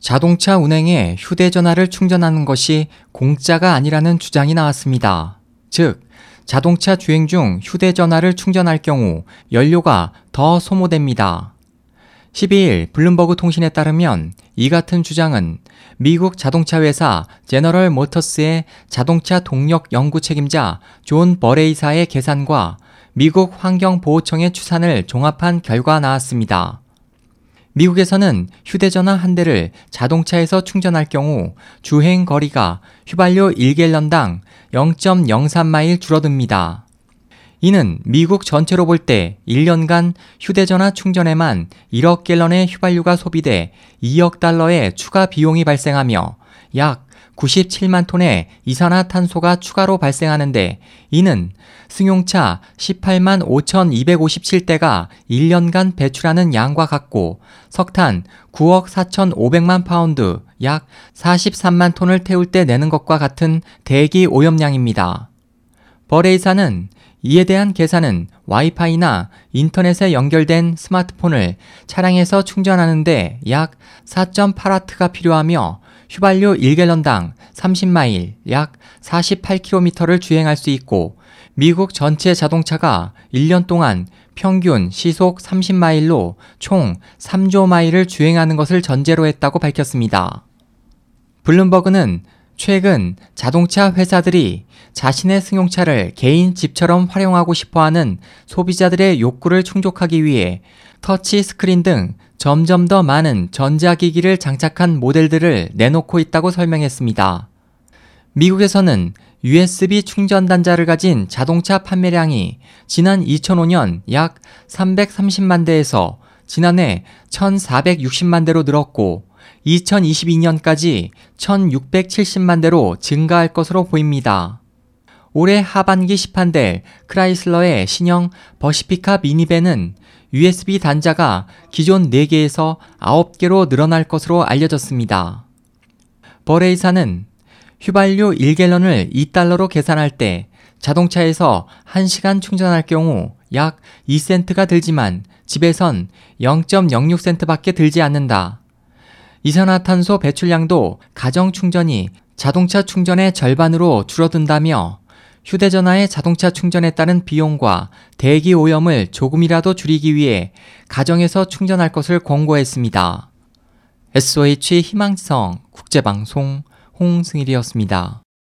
자동차 운행에 휴대전화를 충전하는 것이 공짜가 아니라는 주장이 나왔습니다. 즉, 자동차 주행 중 휴대전화를 충전할 경우 연료가 더 소모됩니다. 12일 블룸버그 통신에 따르면 이 같은 주장은 미국 자동차 회사 제너럴 모터스의 자동차 동력 연구 책임자 존 버레이사의 계산과 미국 환경보호청의 추산을 종합한 결과 나왔습니다. 미국에서는 휴대전화 한 대를 자동차에서 충전할 경우 주행 거리가 휘발유 1갤런당 0.03마일 줄어듭니다. 이는 미국 전체로 볼 때 1년간 휴대전화 충전에만 1억 갤런의 휘발유가 소비돼 2억 달러의 추가 비용이 발생하며 약 97만 톤의 이산화탄소가 추가로 발생하는데 이는 승용차 18만 5,257대가 1년간 배출하는 양과 같고 석탄 9억 4,500만 파운드 약 43만 톤을 태울 때 내는 것과 같은 대기 오염량입니다. 버레이사는 이에 대한 계산은 와이파이나 인터넷에 연결된 스마트폰을 차량에서 충전하는데 약 4.8와트가 필요하며 휘발유 1갤런당 30마일 약 48km를 주행할 수 있고 미국 전체 자동차가 1년 동안 평균 시속 30마일로 총 3조 마일을 주행하는 것을 전제로 했다고 밝혔습니다. 블룸버그는 최근 자동차 회사들이 자신의 승용차를 개인 집처럼 활용하고 싶어 하는 소비자들의 욕구를 충족하기 위해 터치 스크린 등 점점 더 많은 전자기기를 장착한 모델들을 내놓고 있다고 설명했습니다. 미국에서는 USB 충전 단자를 가진 자동차 판매량이 지난 2005년 약 330만 대에서 지난해 1460만 대로 늘었고 2022년까지 1670만 대로 증가할 것으로 보입니다. 올해 하반기 시판될 크라이슬러의 신형 버시피카 미니밴은 USB 단자가 기존 4개에서 9개로 늘어날 것으로 알려졌습니다. 버레이사는 휘발유 1갤런을 2달러로 계산할 때 자동차에서 1시간 충전할 경우 약 2센트가 들지만 집에선 0.06센트밖에 들지 않는다. 이산화탄소 배출량도 가정 충전이 자동차 충전의 절반으로 줄어든다며 휴대전화의 자동차 충전에 따른 비용과 대기 오염을 조금이라도 줄이기 위해 가정에서 충전할 것을 권고했습니다. SOH 희망성 국제방송 홍승일이었습니다.